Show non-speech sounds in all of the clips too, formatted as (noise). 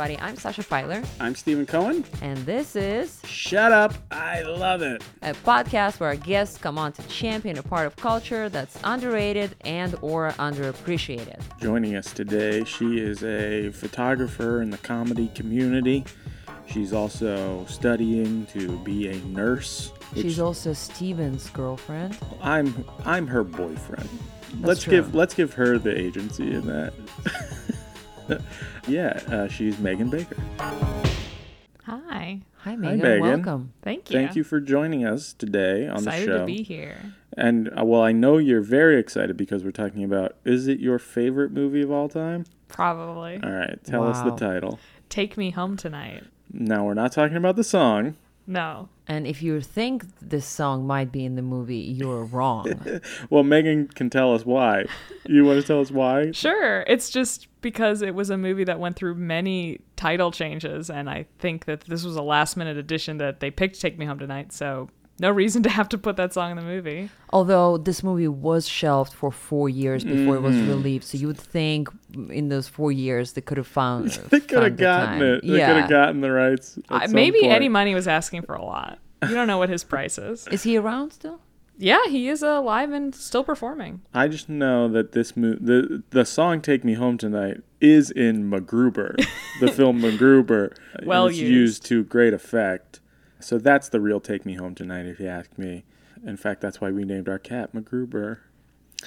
everybody. I'm Sasha Feiler, I'm Stephen Cohen. and this is Shut up. I love it. a podcast where our guests come on to champion a part of culture that's underrated and or underappreciated. Joining us today, she is a photographer in the comedy community. She's also studying to be a nurse. She's also Steven's girlfriend. I'm I'm her boyfriend. That's let's true. give let's give her the agency in that. (laughs) (laughs) yeah, uh, she's Megan Baker. Hi. Hi, Megan. Megan. Welcome. Thank you. Thank you for joining us today on Excited the show. Excited to be here. And uh, well, I know you're very excited because we're talking about is it your favorite movie of all time? Probably. All right, tell us the title. Take me home tonight. Now we're not talking about the song. No. And if you think this song might be in the movie, you're wrong. (laughs) Well, Megan can tell us why. You want to tell us why? Sure. It's just because it was a movie that went through many title changes, and I think that this was a last minute addition that they picked Take Me Home Tonight, so no reason to have to put that song in the movie. Although this movie was shelved for four years before it was Mm-hmm. released, so you would think in those four years they could have found. (laughs) They could have found the gotten time. it. They could have gotten the rights. at Uh, some maybe point. Eddie Money was asking for a lot. You don't know what his price is. Is he around still? Yeah, he is alive and still performing. I just know that this mo- the the song "Take Me Home Tonight" is in MacGruber, the (laughs) film MacGruber. Well it's used. used to great effect. So that's the real "Take Me Home Tonight," if you ask me. In fact, that's why we named our cat MacGruber.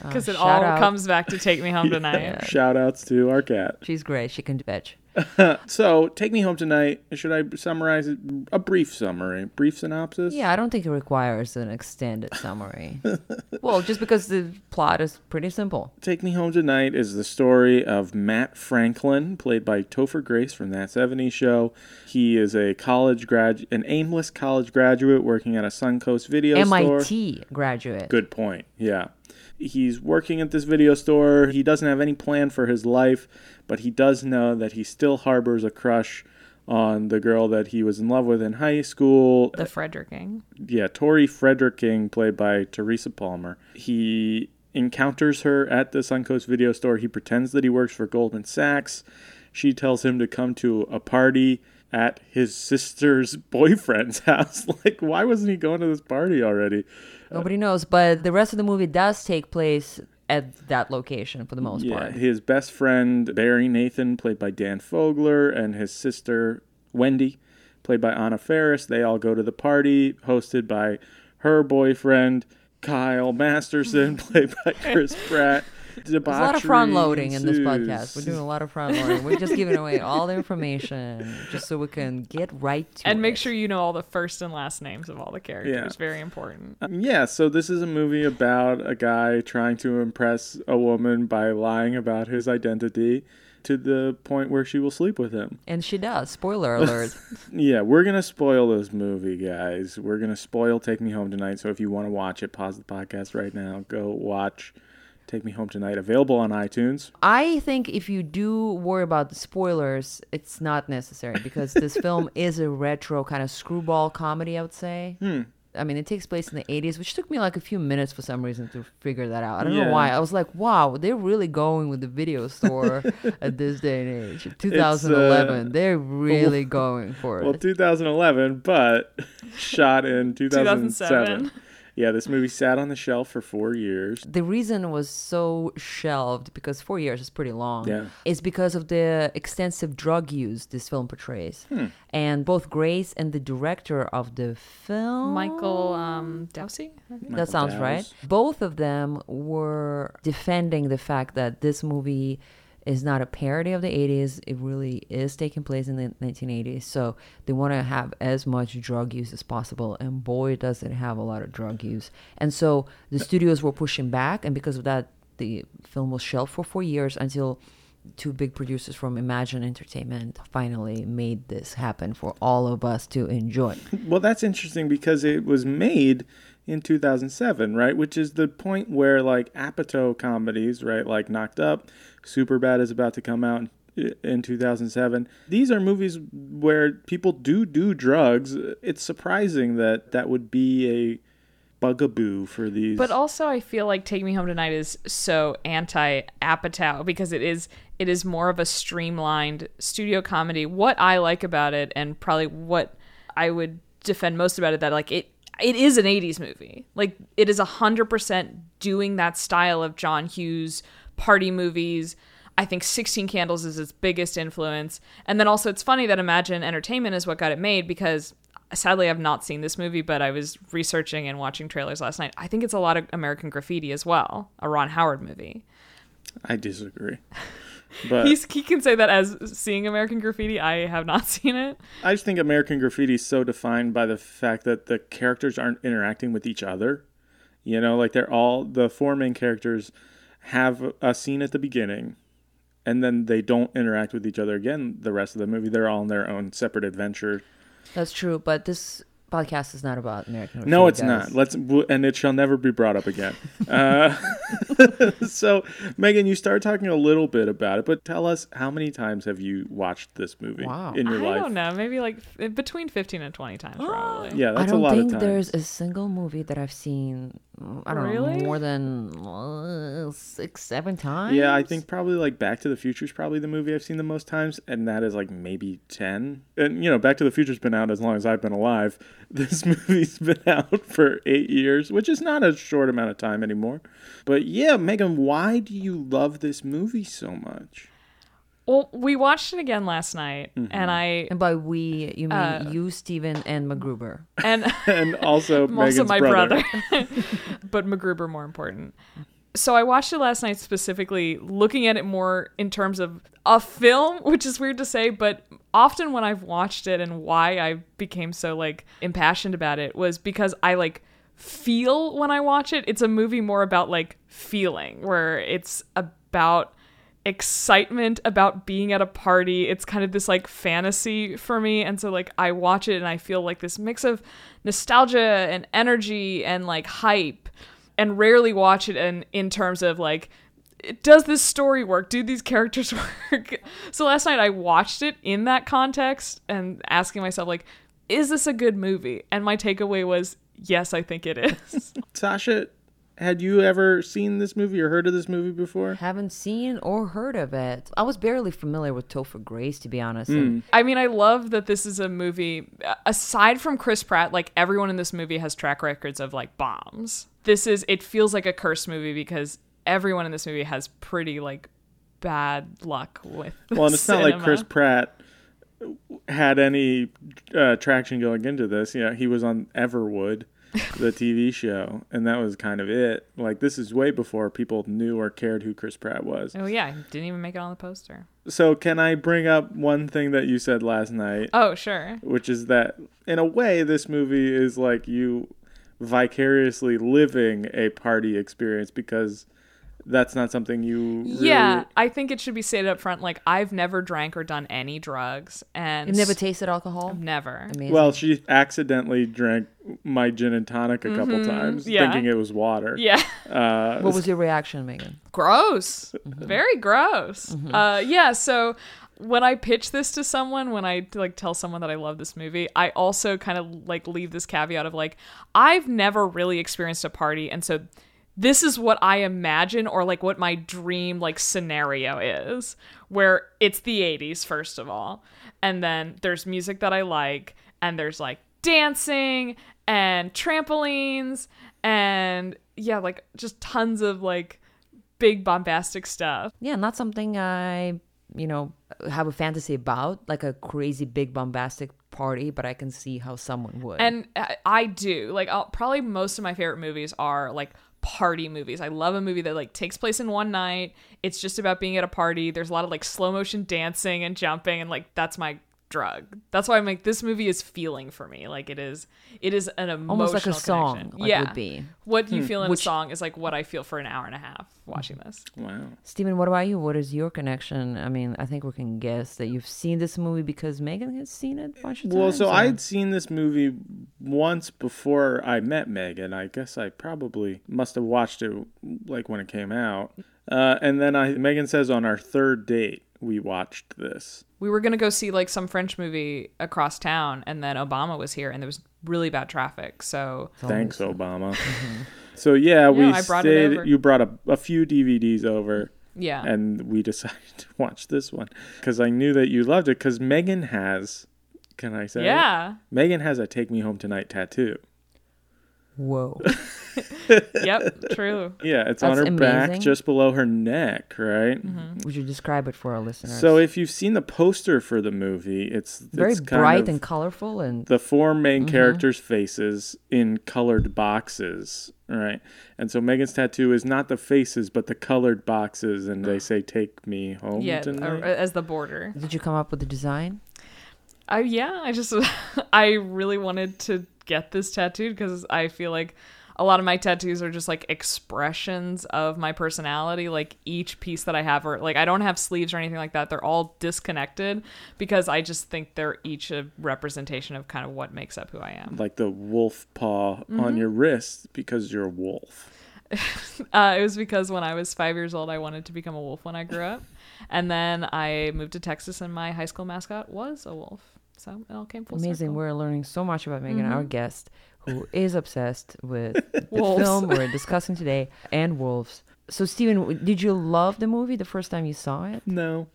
Because Uh, it all out. comes back to Take Me Home (laughs) Tonight. Shout outs to our cat. She's great. She can bitch. (laughs) So, "Take Me Home Tonight." Should I summarize it? A brief summary, brief synopsis. Yeah, I don't think it requires an extended summary. (laughs) well, just because the plot is pretty simple. Take Me Home Tonight is the story of Matt Franklin, played by Topher Grace from That 70s Show. He is a college grad, an aimless college graduate working at a Suncoast video store. MIT graduate. Good point. Yeah. He's working at this video store. He doesn't have any plan for his life, but he does know that he still harbors a crush on the girl that he was in love with in high school The Frederking. yeah, Tori Frederking, played by Teresa Palmer. He encounters her at the Suncoast video store. He pretends that he works for Goldman Sachs. She tells him to come to a party at his sister's (laughs) boyfriend's house. (laughs) like, why wasn't he going to this party already? Nobody knows, but the rest of the movie does take place at that location for the most Yeah, part. his best friend Barry Nathan, played by Dan Fogler, and his sister Wendy, played by Anna Faris. They all go to the party, hosted by her boyfriend Kyle Masterson, (laughs) played by Chris Pratt. (laughs) There's a lot of front loading in this podcast. We're doing a lot of front loading. We're just giving away all the information just so we can get right to And make sure you know all the first and last names of all the characters. Yeah. Very important. Um, Yeah, so this is a movie about a guy trying to impress a woman by lying about his identity to the point where she will sleep with him. And she does. Spoiler (laughs) alert. Yeah, we're gonna spoil this movie, guys. We're gonna spoil Take Me Home Tonight. So if you want to watch it, pause the podcast right now. Go watch Take Me Home Tonight. Available on iTunes. I think if you do worry about the spoilers, it's not necessary because (laughs) this film is a retro kind of screwball comedy, I would say. Hmm. I mean, it takes place in the 80s, which took me like a few minutes for some reason to figure that out. I don't Yeah. know why. I was like, wow, they're really going with the video (laughs) store at this day and age. 2011, they're really going for it. Well, 2011, but (laughs) shot in 2007. 2007. Yeah, this movie sat on the shelf for four years. the reason it was so shelved because four years is pretty long Yeah. is because of the extensive drug use this film portrays Hmm. and both grace and the director of the film Michael um, Dowsey? I think. that Michael sounds right both of them were defending the fact that this movie is not a parody of the 80s it really is taking place in the 1980s so they want to have as much drug use as possible and boy does it have a lot of drug use. And so the studios were pushing back and because of that the film was shelved for four years until two big producers from imagine entertainment finally made this happen for all of us to enjoy. (laughs) Well, that's interesting because it was made in 2007, right? Which is the point where like Apatow comedies, right? Like Knocked Up, Superbad is about to come out in 2007. These are movies where people do do drugs. It's surprising that that would be a bugaboo for these. But also, I feel like "Take Me Home Tonight" is so anti-Apatow because it is it is more of a streamlined studio comedy. What I like about it, and probably what I would defend most about it, that like it it is an 80s movie. Like it is 100% doing that style of John Hughes party movies. I think 16 Candles is its biggest influence. And then also it's funny that Imagine Entertainment is what got it made because sadly I've not seen this movie, but I was researching and watching trailers last night. I think it's a lot of American Graffiti as well, a Ron Howard movie. I disagree. (laughs) But He's, he can say that as seeing American Graffiti. I have not (laughs) seen it. I just think American Graffiti is so defined by the fact that the characters aren't interacting with each other. You know, like they're all the four main characters have a scene at the beginning and then they don't interact with each other again the rest of the movie. They're all on their own separate adventure. That's true, but this podcast is not about American. No, it's guys. not. Let's and it shall never be brought up again. (laughs) uh, (laughs) so, Megan, you started talking a little bit about it, but tell us how many times have you watched this movie Wow. in your I life? I don't know. Maybe like between 15 and 20 times, (gasps) probably. Yeah, that's a lot. I don't a think there's a single movie that I've seen. I don't Really? know more than uh, six, seven times. Yeah, I think probably like Back to the Future is probably the movie I've seen the most times, and that is like maybe 10. And, you know, Back to the Future's been out as long as I've been alive. (laughs) This movie's been (laughs) out for eight years, which is not a short amount of time anymore. But yeah, Megan, why do you love this movie so much? Well, we watched it again last night, Mm-hmm. and I And by we, you mean Uh, you, Steven, and MacGruber. and (laughs) And also, I'm (laughs) also my brother. brother, (laughs) but MacGruber more important. So I watched it last night specifically looking at it more in terms of a film, which is weird to say, but often when I've watched it and why I became so like impassioned about it was because I like feel when I watch it. It's a movie more about like feeling, where it's about excitement about being at a party. It's kind of this like fantasy for me. And so like I watch it and I feel like this mix of nostalgia and energy and like hype and rarely watch it in in terms of like does this story work? Do these characters (laughs) work? so last night I watched it in that context and asking myself like is this a good movie? And my takeaway was yes, I think it is. (laughs) Sasha, had you ever seen this movie or heard of this movie before? Haven't seen or heard of it. I was barely familiar with Topher Grace, to be honest. And I mean, I love that this is a movie. Aside from Chris Pratt, like everyone in this movie has track records of like bombs. This is. It feels like a curse movie because everyone in this movie has pretty like bad luck with. (laughs) Well, and it's not like. Chris Pratt had any uh, traction going into this. You know, he was on Everwood, the TV show, and that was kind of it. Like, this is way before people knew or cared who Chris Pratt was. Oh yeah, didn't even make it on the poster. So, can I bring up one thing that you said last night, Oh sure. which is that in a way, this movie is like you vicariously living a party experience because that's not something you really Yeah, I think it should be stated up front. Like I've never drank or done any drugs, and You've never tasted alcohol? never. Amazing. Well, she accidentally drank my gin and tonic a couple times, Mm-hmm. yeah. thinking it was water. Yeah. Uh, (laughs) what was your reaction, Megan? gross Mm-hmm. very gross uh yeah so when i pitch this to someone when i like tell someone that i love this movie i also kind of like leave this caveat of like i've never really experienced a party and so this is what i imagine or like what my dream like scenario is where it's the 80s first of all and then there's music that i like and there's like dancing and trampolines and yeah like just tons of like big bombastic stuff. Yeah, not something I, you know, have a fantasy about, like a crazy big bombastic party, but I can see how someone would. And I, I do. Like I'll, probably most of my favorite movies are like party movies. I love a movie that like takes place in one night. It's just about being at a party. There's a lot of like slow motion dancing and jumping and like that's my drug. That's why I'm like this movie is feeling for me. Like it is it is an emotional Almost like a song, like, yeah. would be. What you hmm. feel in Which- a song is like what I feel for an hour and a half watching this. wow. Stephen, what about you? What is your connection? I mean, I think we can guess that you've seen this movie because Megan has seen it a bunch of times. Well, so or- I'd seen this movie once before I met Megan. I guess I probably must have watched it like when it came out. Uh, and then I, Megan says on our third date we watched this. we were gonna go see like some French movie across town, and then Obama was here, and there was really bad traffic. So Thanks, Obama. (laughs) So yeah, we I brought it stayed. over. You brought a, a few DVDs over, yeah, and we (laughs) decided to watch this one because I knew that you loved it. Because Megan has, can I say? yeah, Megan has a "Take Me Home Tonight" tattoo. Whoa. (laughs) yep, true. Yeah, it's on That's her back, just below her neck, right? Mm-hmm. Would you describe it for our listeners? So if you've seen the poster for the movie, it's very it's kind bright of and colorful and the four main Mm-hmm. characters' faces in colored boxes, right? And so Megan's tattoo is not the faces, but the colored boxes, and they say "Take me home Yeah, tonight." as the border. did you come up with the design? I yeah, I just (laughs) I really wanted to get this tattooed because I feel like a lot of my tattoos are just like expressions of my personality. Like each piece that I have, or like I don't have sleeves or anything like that. They're all disconnected because I just think they're each a representation of kind of what makes up who I am. like the wolf paw Mm-hmm. on your wrist because you're a wolf. (laughs) Uh, it was because when I was five years old, I wanted to become a wolf when I grew up, and then I moved to Texas, and my high school mascot was a wolf. So it all came full Amazing. circle. We're learning so much about Megan, our guest, who (laughs) is obsessed with the film we're (laughs) discussing today and wolves. So, Steven, did you love the movie the first time you saw it? No.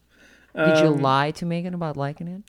Did you Um, lie to Megan about liking it?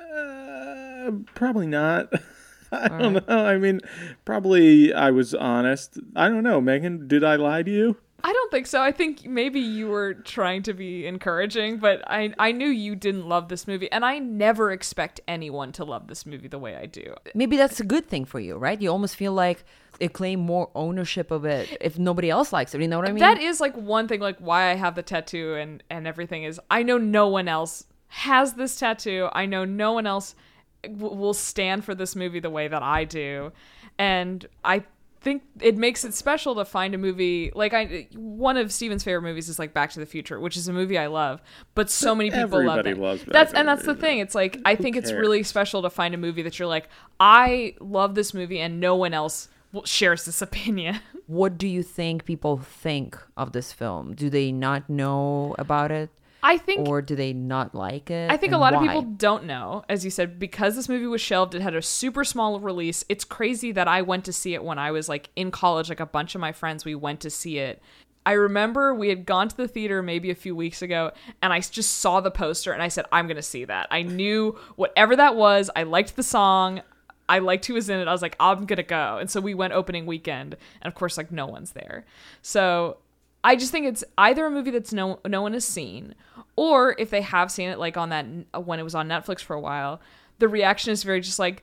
Uh, probably not. (laughs) I All don't right. know. I mean, probably I was honest. I don't know, Megan. Did I lie to you? I don't think so. I think maybe you were trying to be encouraging, but I I knew you didn't love this movie, and I never expect anyone to love this movie the way I do. Maybe that's a good thing for you, right? You almost feel like they claim more ownership of it if nobody else likes it. You know what I mean? That is like one thing, like why I have the tattoo and and everything is I know no one else has this tattoo. I know no one else w- will stand for this movie the way that I do, and I think it makes it special to find a movie like I one of Steven's favorite movies is like Back to the Future, which is a movie I love, but so many people love it. loves Back that's and that's the Future. thing. It's like I think it's cares? really special to find a movie that you're like I love this movie and no one else shares this opinion. (laughs) what do you think people think of this film? Do they not know about it? I think Or do they not like it? I think a lot of people don't know, as you said, because this movie was shelved. It had a super small release. It's crazy that I went to see it when I was like in college. Like a bunch of my friends, we went to see it. I remember we had gone to the theater maybe a few weeks ago, and I just saw the poster, and I said, "I'm going to see that." I knew whatever that was. I liked the song. I liked who was in it. I was like, I'm gonna go. And so we went opening weekend, and of course, like no one's there. So I just think it's either a movie that's no no one has seen, or if they have seen it, like on that when it was on Netflix for a while, the reaction is very just like,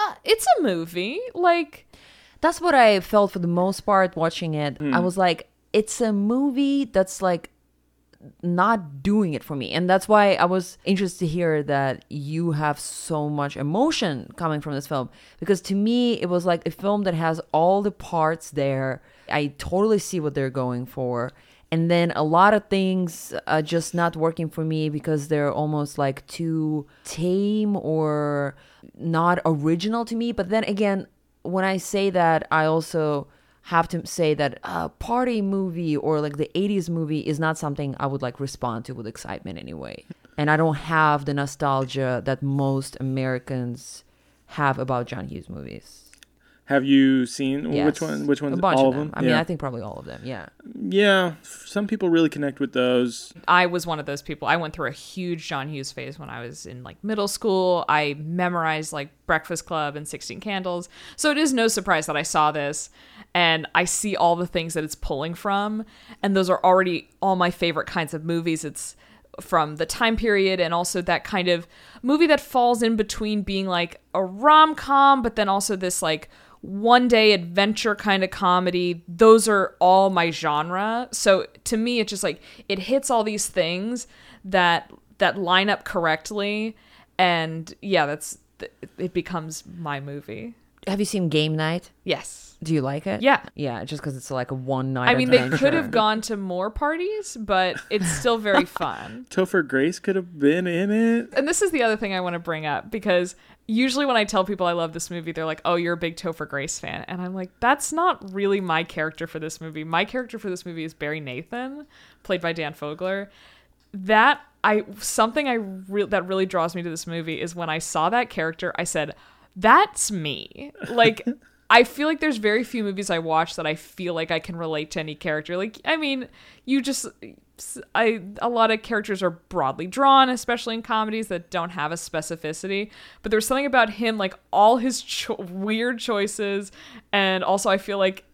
uh, it's a movie. Like That's what I felt for the most part watching it. Hmm. I was like, it's a movie that's like not doing it for me. And that's why I was interested to hear that you have so much emotion coming from this film. Because to me, it was like a film that has all the parts there. I totally see what they're going for. And then a lot of things are just not working for me because they're almost like too tame or not original to me. But then again, when I say that, I also have to say that a party movie or like the 80s movie is not something I would like respond to with excitement anyway. And I don't have the nostalgia that most Americans have about John Hughes movies. Have you seen Yes. which one? Which ones? A bunch All of them. I mean. I think probably all of them. Yeah. yeah. Some people really connect with those. I was one of those people. I went through a huge John Hughes phase when I was in like middle school. I memorized like Breakfast Club and 16 Candles. So it is no surprise that I saw this and I see all the things that it's pulling from. And those are already all my favorite kinds of movies. It's from the time period and also that kind of movie that falls in between being like a rom com, but then also this like one day adventure kind of comedy. Those are all my genre. So to me, it's just like it hits all these things that that line up correctly, and yeah, that's it becomes my movie. Have you seen Game Night? Yes. Do you like it? Yeah. Yeah, just because it's like a one night. I mean, they could have gone to more parties, but it's still very (laughs) fun. Topher Grace could have been in it. and this is the other thing I want to bring up because usually when I tell people I love this movie, they're like, "Oh, you're a big Topher Grace fan," and I'm like, "That's not really my character for this movie. My character for this movie is Barry Nathan, played by Dan Fogler. That I something I re- that really draws me to this movie is when I saw that character, I said." That's me. Like (laughs) I feel like there's very few movies I watch that I feel like I can relate to any character. Like I mean, you just I a lot of characters are broadly drawn, especially in comedies that don't have a specificity. But there's something about him, like all his (laughs) cho- weird choices, and also I feel like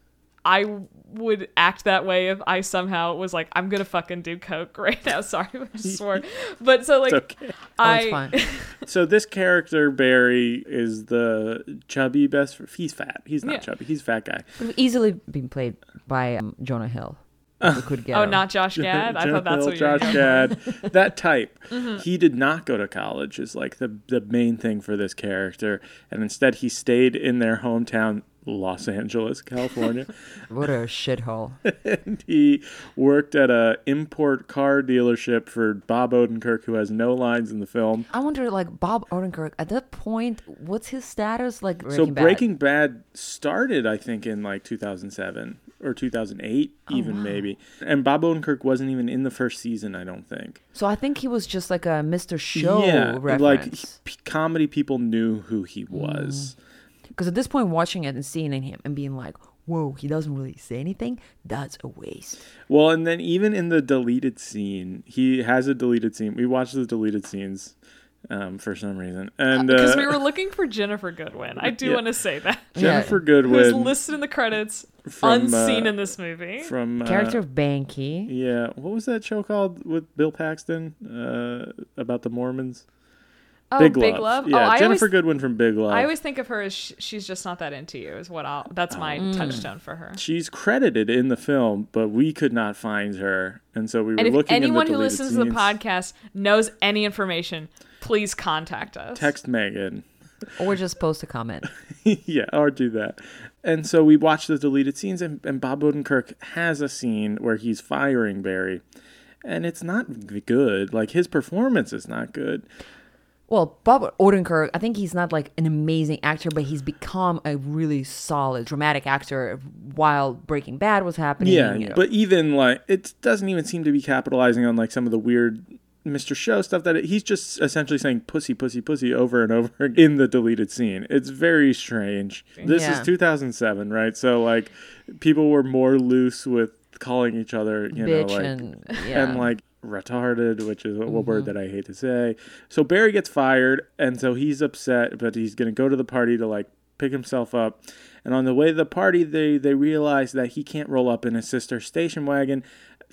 I would act that way if I somehow was like, I'm gonna fucking do coke (laughs) right now. Sorry, I (laughs) swore. But so like, okay. Oh, I fine. (laughs) So this character Barry is the chubby best. He's fat. He's not Yeah. chubby. He's a fat guy. Could have easily been played by um, Jonah Hill. If we could get oh, him. not Josh Gad. I thought that's Hill, what you were Josh going Gad, that type. Mm-hmm. He did not go to college. Is like the the main thing for this character, and instead he stayed in their hometown, Los Angeles, California. (laughs) What a shithole. and he worked at a import car dealership for Bob Odenkirk, who has no lines in the film. I wonder, like Bob Odenkirk, at that point, what's his status? Like so Breaking Bad? Breaking Bad started, I think, in like 2007 or 2008, Oh, even maybe. And Bob Odenkirk wasn't even in the first season, I don't think. So I think he was just like a Mr. Show yeah, like reference. p- comedy people knew who he was. Mm. Because at this point, watching it and seeing in him and being like, "Whoa, he doesn't really say anything," that's a waste. Well, and then even in the deleted scene, he has a deleted scene. We watched the deleted scenes um, for some reason, and because uh, we were looking for Ginnifer Goodwin. I do Yeah. want to say that. (laughs) Ginnifer Yeah. Who's Goodwin listed in the credits, From, unseen uh, in this movie. from uh, Character of Banky. Yeah, what was that show called with Bill Paxton uh, about the Mormons? Oh, Big Big Love. Love. Yeah, oh, Ginnifer always, Goodwin from Big Love. I always think of her as sh- she's just not that into you. Is what I'll. That's my Oh. touchstone for her. She's credited in the film, but we could not find her, and so we were And if looking. anyone in the who deleted listens to the podcast knows any information, please contact us. text Megan. Or just post a comment. (laughs) yeah, or do that. And so we watched the deleted scenes, and, and Bob Odenkirk has a scene where he's firing Barry, and it's not good. Like his performance is not good. Well, Bob Odenkirk, I think he's not like an amazing actor, but he's become a really solid dramatic actor while Breaking Bad was happening. Yeah, you know. but even like it doesn't even seem to be capitalizing on like some of the weird Mr. Show stuff that it, he's just essentially saying pussy, pussy, pussy over and over (laughs) in the deleted scene. It's very strange. This Yeah. is 2007, right? So like people were more loose with calling each other, you know, bitch like and yeah. and like retarded, which is a, a word mm-hmm. that I hate to say. So Barry gets fired, and so he's upset, but he's gonna go to the party to like pick himself up. And on the way to the party, they they realize that he can't roll up in his sister's station wagon.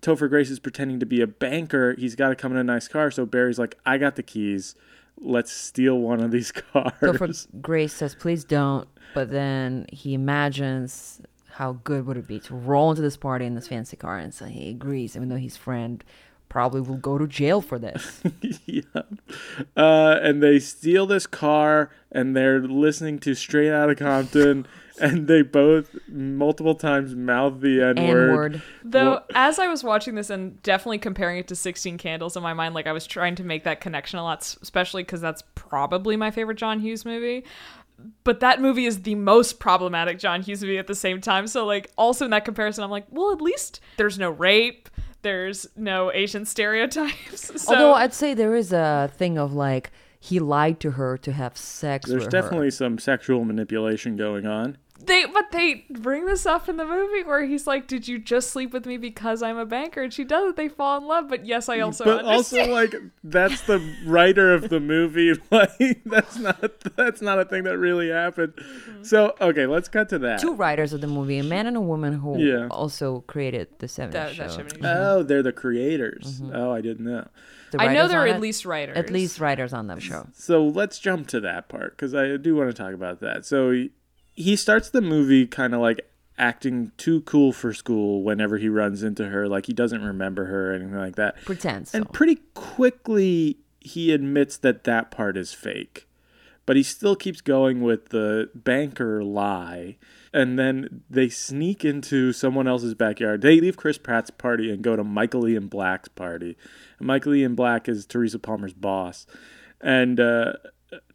Topher Grace is pretending to be a banker. He's got to come in a nice car. So Barry's like, "I got the keys. Let's steal one of these (laughs) cars." For Grace says, please don't. But then he imagines how good would it be to roll into this party in this fancy car, and so he agrees, even though his friend probably will go to jail for this. (laughs) yeah. Uh, and they steal this car and they're listening to Straight Outta Compton (laughs) and they both multiple times mouth the N N word. word. Though, Well- as I was watching this and definitely comparing it to 16 Candles in my mind, like I was trying to make that connection a lot, especially because that's probably my favorite John Hughes movie. But that movie is the most problematic John Hughes movie at the same time. So, like, also in that comparison, I'm like, well, at least there's no rape, there's no Asian stereotypes. (laughs) So, Although I'd say there is a thing of like he lied to her to have sex There's with definitely her. some sexual manipulation going on. They, but they bring this up in the movie where he's like, "Did you just sleep with me because I'm a banker?" And she does it. They fall in love. But yes, I also but also like that's the writer of the movie (laughs) like that's not that's not a thing that really happened. Mm-hmm. So, okay, let's cut to that. Two writers of the movie, a man and a woman who Yeah. also created the 70s That- show. that 70s Oh, they're the creators. Oh, I didn't know. The I know writers there are at it- least writers. at least writers on that show. So let's jump to that part because I do want to talk about that. So he, starts the movie kind of like acting too cool for school whenever he runs into her, like he doesn't remember her or anything like that. Pretend so. And pretty quickly he admits that that part is fake. But he still keeps going with the banker lie. And then they sneak into someone else's backyard. They leave Chris Pratt's party and go to Michael Ian Black's party. And Michael Ian Black is Teresa Palmer's boss. And uh,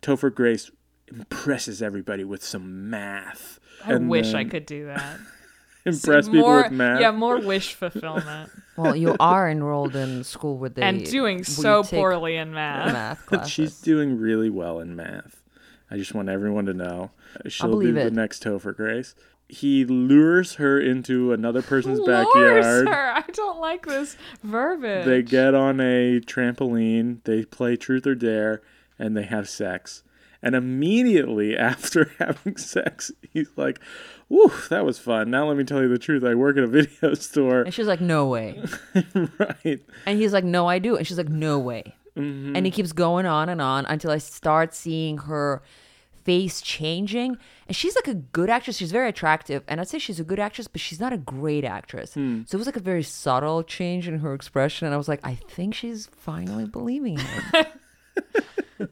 Topher Grace impresses everybody with some math. I And wish I could do that. (laughs) Impress people more, with math. Yeah, more wish fulfillment. (laughs) well, you are enrolled in school with the and doing so poorly in math. math (laughs) classes. She's doing really well in math. I just want everyone to know. She'll be believe the it. next Topher Grace. He lures her into another person's Lures backyard. her. I don't like this verbiage. They get on a trampoline, they play truth or dare, and they have sex. And immediately (laughs) after having sex, he's like, Whew, that was fun. Now let me tell you the truth. I work at a video (laughs) store. And she's like, no way. (laughs) right. And he's like, no, I do. And she's like, no way. Mm-hmm. And he keeps going on and on until I start seeing her face changing. And she's like a good actress. She's very attractive. And I'd say she's a good actress, but she's not a great actress. Hmm. So it was like a very subtle change in her expression. And I was like, I think she's finally believing him. (laughs)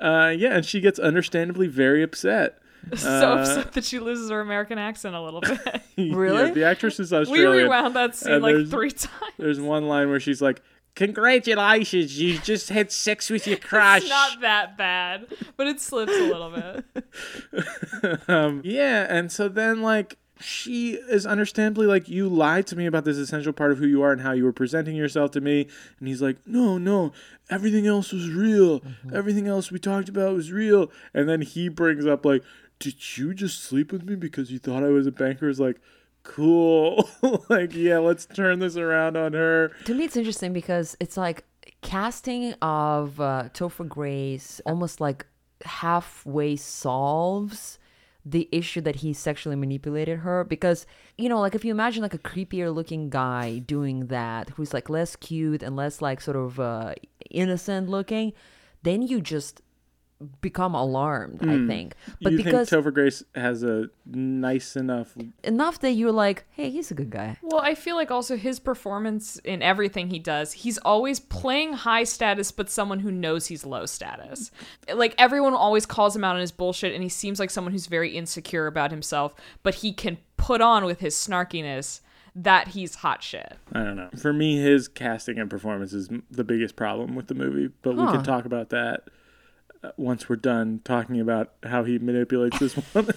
Uh, yeah, and she gets understandably very upset. (laughs) so Uh, upset that she loses her American accent a little bit. (laughs) Really? Yeah, the actress is Australian. we Australian. rewound that scene and like three times. There's one line where she's like, Congratulations, you just had sex with your crush. It's not that bad, but it slips a little bit. um, yeah, and so then like she is understandably like you lied to me about this essential part of who you are and how you were presenting yourself to me. And he's like no no everything else was real. Everything else we talked about was real. And then he brings up like did you just sleep with me because you thought i was a banker? Is like cool. (laughs) Like yeah let's turn this around on her. To me, it's interesting because it's like casting of uh, Topher Grace almost like halfway solves the issue that he sexually manipulated her because you know like if you imagine like a creepier looking guy doing that who's like less cute and less like sort of uh, innocent looking then you just become alarmed i mm. think but you because think topher grace has a nice enough enough that you're like hey he's a good guy Well, I feel like also his performance in everything he does, he's always playing high status, but someone who knows he's low status. Like everyone always calls him out on his bullshit, and he seems like someone who's very insecure about himself, but he can put on with his snarkiness that he's hot shit. I don't know. For me, his casting and performance is the biggest problem with the movie, but we can talk about that once we're done talking about how he manipulates this woman.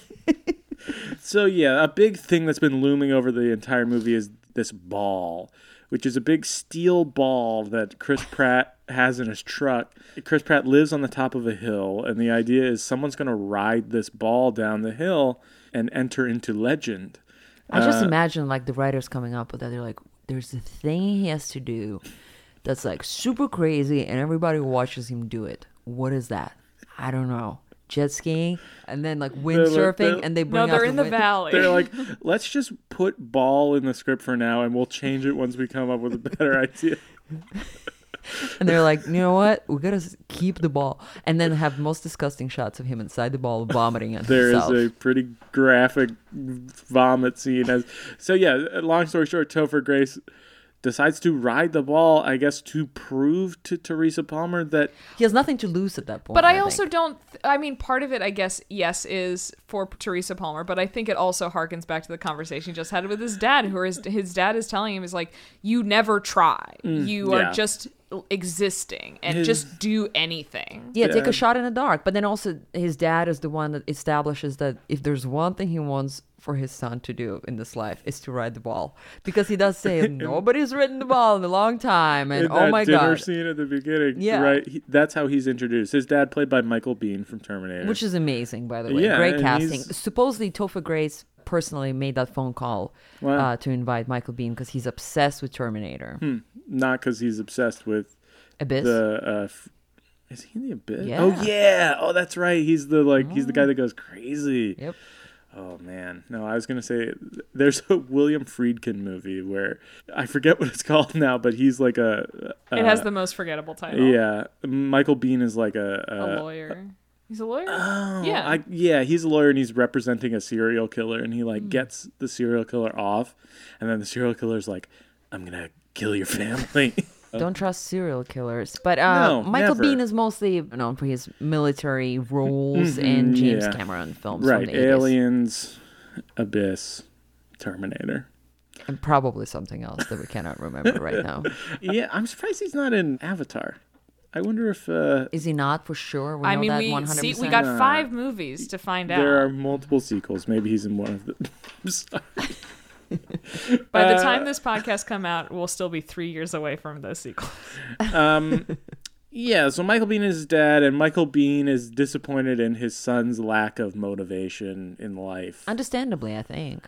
(laughs) so, yeah, a big thing that's been looming over the entire movie is this ball, which is a big steel ball that Chris Pratt has in his truck. Chris Pratt lives on the top of a hill, and the idea is someone's going to ride this ball down the hill and enter into legend. I just Uh, imagine like the writers coming up with that. They're like, there's a thing he has to do that's like super crazy, and everybody watches him do it. What is that? I don't know. Jet skiing, and then like They're windsurfing, they're- and they No, bring out they're in the wind- valley. They're like, (laughs) let's just put ball in the script for now, and we'll change it once we come up with a better (laughs) idea. and they're like, you know what? We gotta keep the ball, and then have most disgusting shots of him inside the ball vomiting at There is himself. a pretty graphic vomit scene. As so, yeah. Long story short, Topher Grace decides to ride the ball, I guess, to prove to Teresa Palmer that he has nothing to lose at that point. But I think. also don't. Th- I mean, part of it, I guess, yes, is for Teresa Palmer. But I think it also harkens back to the conversation he just had with his dad, who his his dad is telling him is like, you never try. Mm, you yeah. are just existing and His- just do anything. Yeah, take a shot in the dark. But then also, his dad is the one that establishes that if there's one thing he wants for his son to do in this life is to ride the ball, because he does say (laughs) nobody's ridden the ball in a long time, and oh my dinner god, scene at the beginning, Yeah. right? He, that's how he's introduced. His dad, played by Michael Biehn from Terminator, which is amazing by the way. Yeah, Great casting. he's- Supposedly, Topher Grace personally made that phone call Wow. uh, to invite Michael Biehn because he's obsessed with Terminator. Hmm. not because he's obsessed with Abyss. the uh f- is he in the abyss Yeah. oh yeah oh that's right he's the like he's the guy that goes crazy Yep. Oh man no i was gonna say there's a william friedkin movie where i forget what it's (laughs) called now but he's like a uh, It has the most forgettable title. yeah michael biehn is like a, A lawyer. He's a lawyer. Oh, Yeah. I, yeah, he's a lawyer and he's representing a serial killer, and he like gets the serial killer off, and then the serial killer's like, "I'm gonna kill your family." (laughs) Don't trust serial killers. But uh, No, Michael never. Biehn is mostly known for his military roles in Mhm, James yeah. Cameron films. right, From the 80s. Aliens, Abyss, Terminator. And probably something else that we cannot remember right now. (laughs) yeah, I'm surprised he's not in Avatar. I wonder if uh, Is he not for sure? We I know mean, that we 100%. see we got Uh, five movies to find out. there are multiple sequels. Maybe he's in one of them. (laughs) I'm (laughs) sorry. By the uh, time this podcast come out, we'll still be three years away from the sequel. (laughs) um, Yeah, so Michael Biehn is his dad, and Michael Biehn is disappointed in his son's lack of motivation in life. Understandably, I think.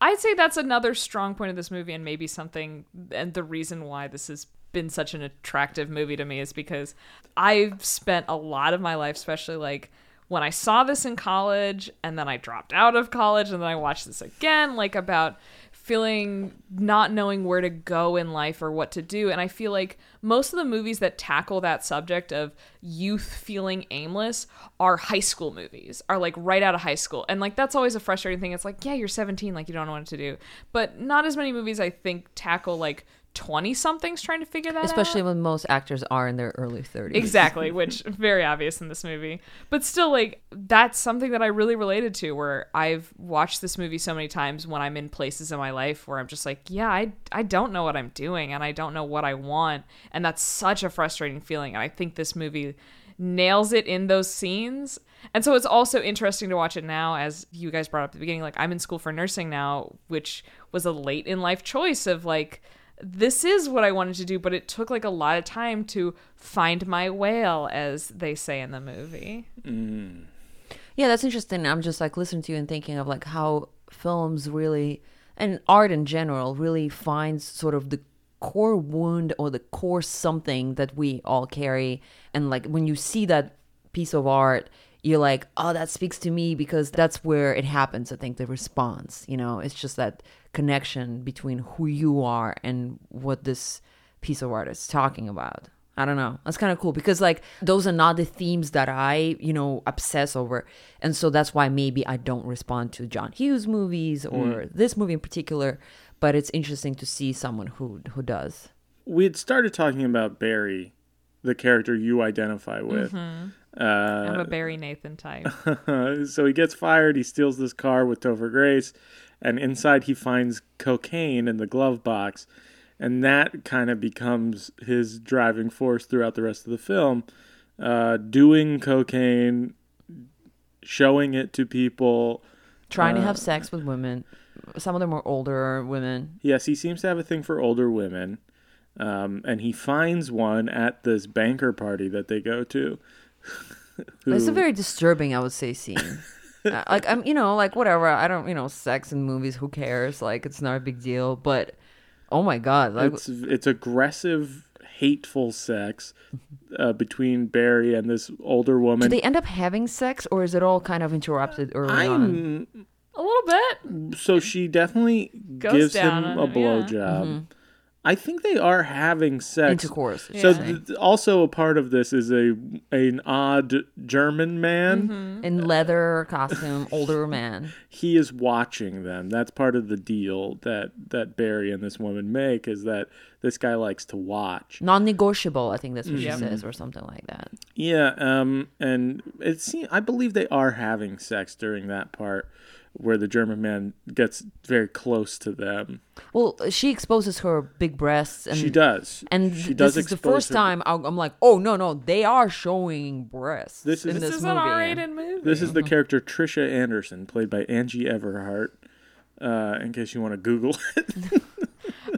I'd say that's another strong point of this movie, and maybe something, and the reason why this has been such an attractive movie to me is because I've spent a lot of my life, especially like when I saw this in college, and then I dropped out of college, and then I watched this again, like about feeling not knowing where to go in life or what to do. And I feel like most of the movies that tackle that subject of youth feeling aimless are high school movies, are like right out of high school. And like that's always a frustrating thing. It's like, yeah, you're 17, like you don't know what to do. But not as many movies I think tackle like 20 somethings trying to figure that out. Especially out. when most actors are in their early 30s. Exactly, (laughs) which very obvious in this movie. But still like that's something that I really related to where I've watched this movie so many times when I'm in places in my life where I'm just like, yeah, I I don't know what I'm doing and I don't know what I want and that's such a frustrating feeling and I think this movie nails it in those scenes. And so it's also interesting to watch it now as you guys brought up at the beginning like I'm in school for nursing now, which was a late in life choice of like this is what I wanted to do, but it took like a lot of time to find my whale, as they say in the movie. Mm. Yeah, that's interesting. I'm just like listening to you and thinking of like how films really and art in general really finds sort of the core wound or the core something that we all carry and like when you see that piece of art you're like oh that speaks to me because that's where it happens i think the response you know it's just that connection between who you are and what this piece of art is talking about I don't know. That's kind of cool because like those are not the themes that I, you know, obsess over. And so that's why maybe I don't respond to John Hughes movies or mm. this movie in particular, but it's interesting to see someone who who does. We had started talking about Barry, the character you identify with. I'm Uh, a Barry Nathan type. (laughs) so he gets fired. He steals this car with Topher Grace, and inside he finds cocaine in the glove box, and that kind of becomes his driving force throughout the rest of the film. Uh, doing cocaine, showing it to people. Trying to have sex with women. Some of them are older women. Yes, he seems to have a thing for older women. Um, and he finds one at this banker party that they go to. (laughs) It's a very disturbing, I would say, scene. (laughs) Uh, like I'm, you know, like whatever. I don't, you know, sex in movies. Who cares? Like it's not a big deal. But oh my god, like it's it's aggressive, hateful sex (laughs) uh, between Barry and this older woman. do they end up having sex, or is it all kind of interrupted early on? I'm a little bit. so she definitely Goes gives him a it, yeah. blowjob. I think they are having sex. Intercourse. So Yeah. th- also a part of this is a an odd German man. Mm-hmm. in leather costume, (laughs) older man. He is watching them. That's part of the deal that that Barry and this woman make is that this guy likes to watch. Non-negotiable, I think that's what she says, or something like that. Yeah, um, and it seems I believe they are having sex during that part where the German man gets very close to them. Well, she exposes her big breasts, and she does, And she does this is the first her- time I- I'm like, oh no, no, they are showing breasts This is- in This This this, is movie. an R-rated movie. This is the character Trisha Anderson, played by Angie Everhart. Uh, in case you want to Google it. (laughs)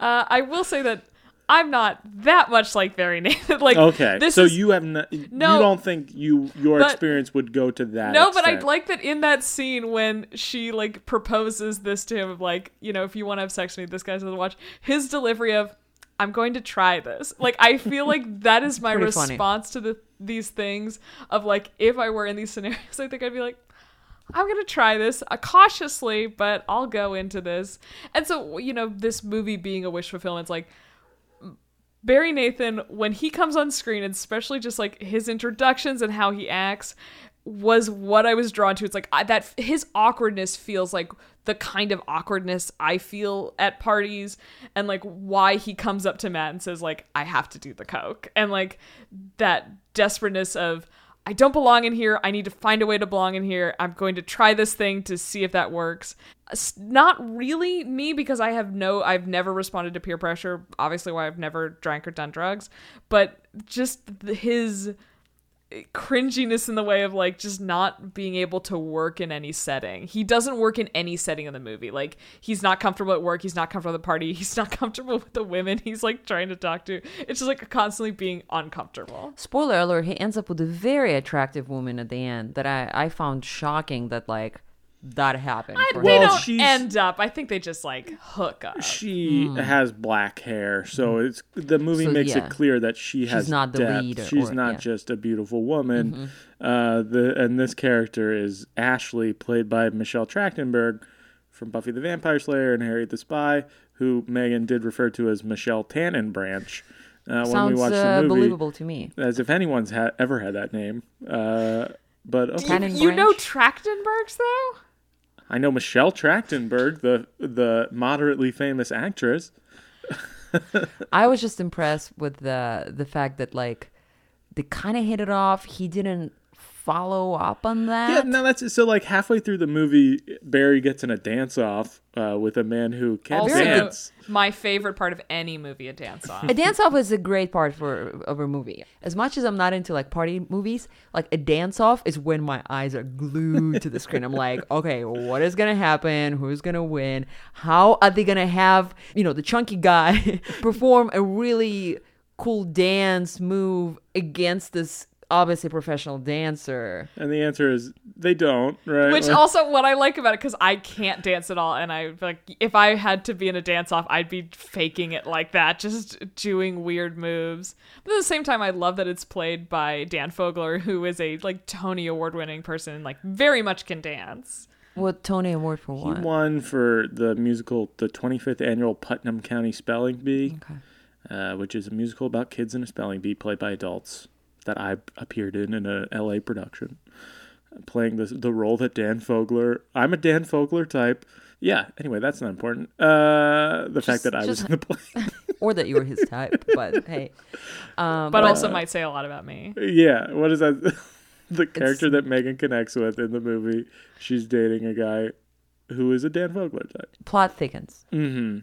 Uh, I will say that I'm not that much like Barry Nathan. (laughs) like okay, so is, you have not, No. you don't think you your But- experience would go to that? No, but I extent. like that in that scene when she like proposes this to him of like, you know, if you want to have sex with me, this guy's gonna watch his delivery of I'm going to try this. Like I feel (laughs) like that is my Pretty funny. response to the these things of like if I were in these scenarios, (laughs) I think I'd be like I'm gonna try this uh, cautiously, but I'll go into this. And so, you know, this movie being a wish fulfillment, it's like Barry Nathan, when he comes on screen, and especially just like his introductions and how he acts, was what I was drawn to. It's like I, that his awkwardness feels like the kind of awkwardness I feel at parties, and like why he comes up to Matt and says like I have to do the coke, and like that desperateness of I don't belong in here. I need to find a way to belong in here. I'm going to try this thing to see if that works. Not really me because I have no, I've never responded to peer pressure. Obviously, why I've never drank or done drugs, but just his cringiness in the way of like just not being able to work in any setting. He doesn't work in any setting in the movie. Like he's not comfortable at work, he's not comfortable at the party, (laughs) he's not comfortable with the women he's like trying to talk to. It's just like constantly being uncomfortable. Spoiler alert, he ends up with a very attractive woman at the end that I, I found shocking that like that happened. I, for they him. Well, don't she's- end up. I think they just like hook up. She has black hair, so it's the movie Hmm. So, makes yeah. it clear that she has not the depth. lead or- She's or- not yeah. Mm-hmm. just a beautiful woman. Uh, the and this character is Ashley, played by Michelle Trachtenberg from Buffy the Vampire Slayer and Harriet the Spy, who Megan did refer to as Michelle Tannenbranch. Uh, when we Sounds watched uh, the movie, believable to me. as if anyone's ha- ever had that name. Uh, but okay. Tannen- you know Trachtenbergs though? I know Michelle Trachtenberg, the the moderately famous actress. I was just impressed with the the fact that like they kind of hit it off. He didn't follow up on that. Yeah, no, that's so. Like halfway through the movie, Barry gets in a dance off uh, with a man who can Also, dance. my favorite part of any movie, a dance off. A dance off is a great part for of a movie. As much as I'm not into like party movies, like a dance off is when my eyes are glued to the screen. I'm like, (laughs) okay, what is gonna happen? Who's gonna win? How are they gonna have you know the chunky guy (laughs) perform a really cool dance move against this obviously a professional dancer? And the answer is they don't, right? Which Like, also what I like about it because I can't dance at all, and I like if I had to be in a dance off, I'd be faking it like that, just doing weird moves. But at the same time, I love that it's played by Dan Fogler, who is a like Tony Award winning person, and like very much can dance. What Tony Award for he won for the musical, the 25th annual Putnam County Spelling Bee, Okay. uh, which is a musical about kids in a spelling bee played by adults that I appeared in in a LA production, playing the the role that Dan Fogler. I'm a Dan Fogler type. Yeah. Anyway, that's not important. Uh, the fact that I was in the play. (laughs) or that you were his type, but hey. Um, But also might say a lot about me. Yeah, what is that? (laughs) the character that Megan connects with in the movie. She's dating a guy who is a Dan Fogler type. plot thickens. hmm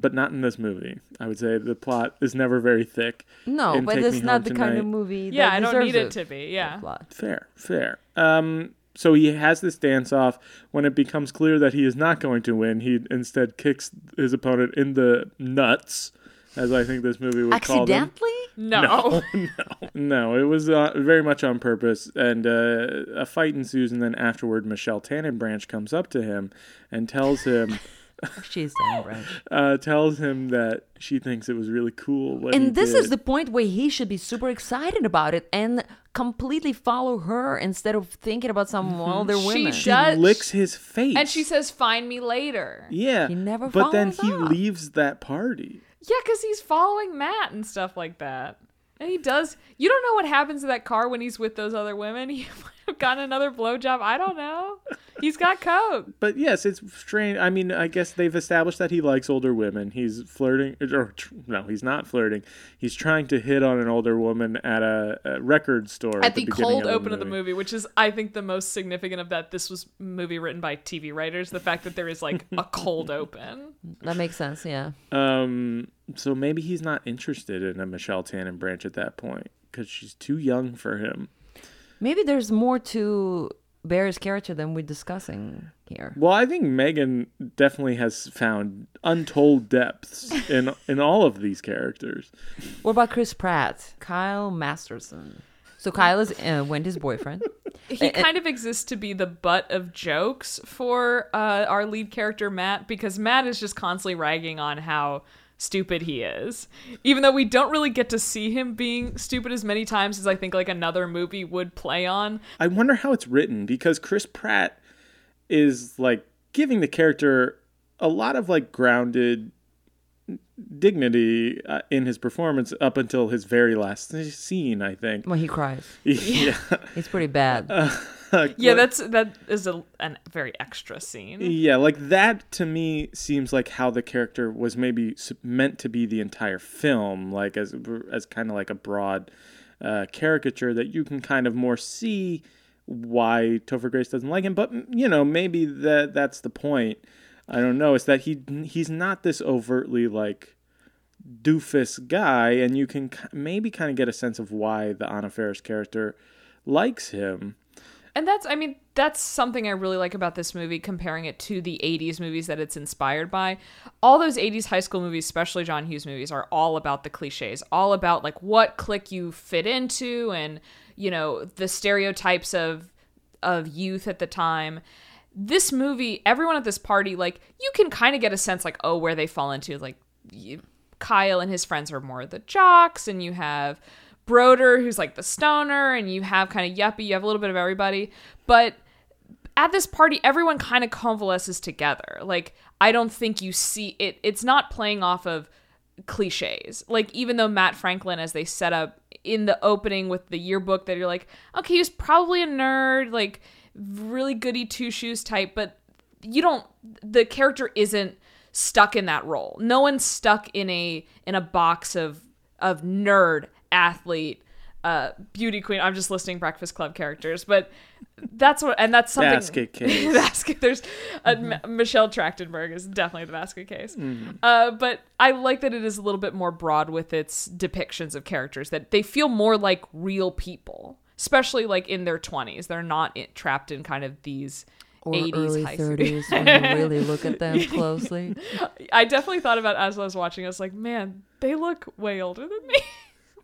But not in this movie. I would say the plot is never very thick. No, but Take it's Me not Home the kind of movie. Yeah, that I don't need deserves it to be. Yeah. plot. Fair, fair. Um, so he has this dance off. When it becomes clear that he is not going to win, he instead kicks his opponent in the nuts, as I think this movie would call them. Accidentally? No. No, (laughs) No, it was uh, very much on purpose. And uh, a fight ensues, and then afterward, Michelle Tannenbranch comes up to him and tells him, (laughs) She's Danny Branch. uh, tells him that she thinks it was really cool. What he And this is the point where he should be super excited about it and completely follow her instead of thinking about some other She women. she does- licks his face, And she says, "Find me later." "Yeah." He never But then he up. leaves that party. Yeah, because he's following Matt and stuff like that. And he does. You don't know what happens to that car when he's with those other women. (laughs) He might have (laughs) gotten another blowjob. I don't know. He's got coke. (laughs) But yes, it's strange. I mean, I guess they've established that he likes older women. He's flirting, or no, he's not flirting. He's trying to hit on an older woman at a, a record store At the, beginning cold of open of the movie, which is, I think, the most significant of that. This was movie written by TV writers. The fact that there is like a (laughs) cold open. That makes sense, yeah. Um, so maybe he's not interested in a Michelle Tannenbranch at that point because she's too young for him. Maybe there's more to Barry's character than we're discussing here. Well, I think Megan definitely has found untold depths (laughs) in in all of these characters. What about Chris Pratt? Kyle Masterson. So Kyle is uh, Wendy's boyfriend. (laughs) He kind of exists to be the butt of jokes for uh, our lead character Matt because Matt is just constantly ragging on how stupid he is. Even though we don't really get to see him being stupid as many times as I think like another movie would play on. I wonder how it's written because Chris Pratt is like giving the character a lot of like grounded dignity uh, in his performance up until his very last scene, I think. Well, he cries. (laughs) yeah. It's pretty bad. Yeah, that's that is a an very extra scene. Yeah, like that to me seems like how the character was maybe meant to be the entire film, like as as kind of like a broad uh, caricature that you can kind of more see why Topher Grace doesn't like him. But you know, maybe that that's the point. I don't know. It's that he he's not this overtly like doofus guy, and you can maybe kind of get a sense of why the Anna Faris character likes him. And that's, I mean, that's something I really like about this movie, comparing it to the 80s movies that it's inspired by. All those 80s high school movies, especially John Hughes movies, are all about the cliches, all about like what clique you fit into and, you know, the stereotypes of of youth at the time. This movie, everyone at this party, like, you can kind of get a sense, like, oh, where they fall into. Like, you, Kyle and his friends are more the jocks, and you have Broder, who's like the stoner, and you have kind of yuppie, you have a little bit of everybody. But at this party, everyone kind of convalesces together. Like, I don't think you see it, it's not playing off of cliches. Like, even though Matt Franklin, as they set up in the opening with the yearbook, that you're like, okay, he's probably a nerd, like, really goody two shoes type, but you don't, the character isn't stuck in that role. No one's stuck in a in a box of of nerd athlete uh beauty queen i'm just listing breakfast club characters but that's what and that's something Basket (laughs) case. basket there's a, M- michelle trachtenberg is definitely the basket case uh but i like that it is a little bit more broad with its depictions of characters that they feel more like real people especially like in their 20s they're not i trapped in kind of these Or 80s early high 30s (laughs) when you really look at them (laughs) closely. I definitely thought about as I was watching. I was like, man, they look way older than me,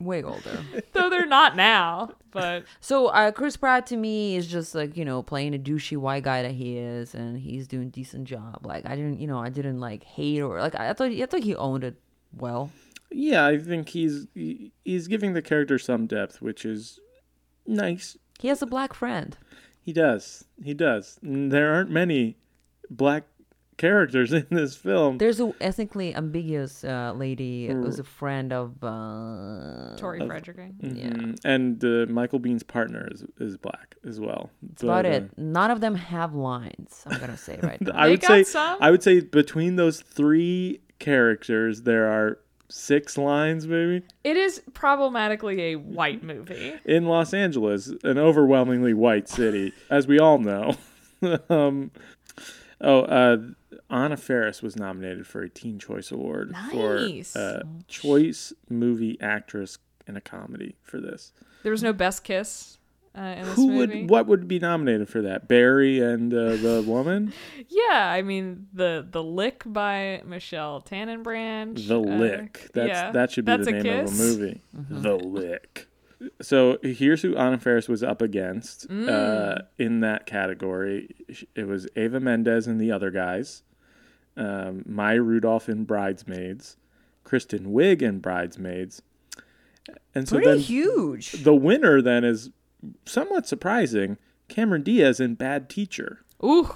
Way older. (laughs) though they're not now. But So uh, Chris Pratt to me is just like you know playing a douchey white guy that he is, and he's doing a decent job. Like I didn't, you know, I didn't like hate or like I thought I thought he owned it well. Yeah, I think he's he- he's giving the character some depth, which is nice. He has a black friend. He does. He does. And There aren't many black characters in this film. There's a ethnically ambiguous uh, lady who's a friend of. Uh, Tori Frederking. Mhm. And uh, Michael Biehn's partner is, is black as well. That's about it. None of them have lines. I'm gonna say (laughs) right now. I They would got say some. I would say between those three characters there are six lines maybe It is problematically a white movie. in Los Angeles, an overwhelmingly white city, as we all know. (laughs) um, oh, uh, Anna Faris was nominated for a Teen Choice Award Nice. for uh, Choice Movie Actress in a Comedy for this. There was no best kiss uh, in this Who movie. would what would be nominated for that? Barry and uh, the (laughs) woman. Yeah, I mean the the lick by Michelle Tannenbrand. The uh, Lick. That's yeah, that should be the name kiss. of a movie. The Lick. So here's who Anna Faris was up against Mm. uh, in that category. It was Eva Mendes and the other guys, um, Maya Rudolph in Bridesmaids, Kristen Wiig in Bridesmaids, and so Pretty then huge. the winner then is somewhat surprising. Cameron Diaz in Bad Teacher. Ooh,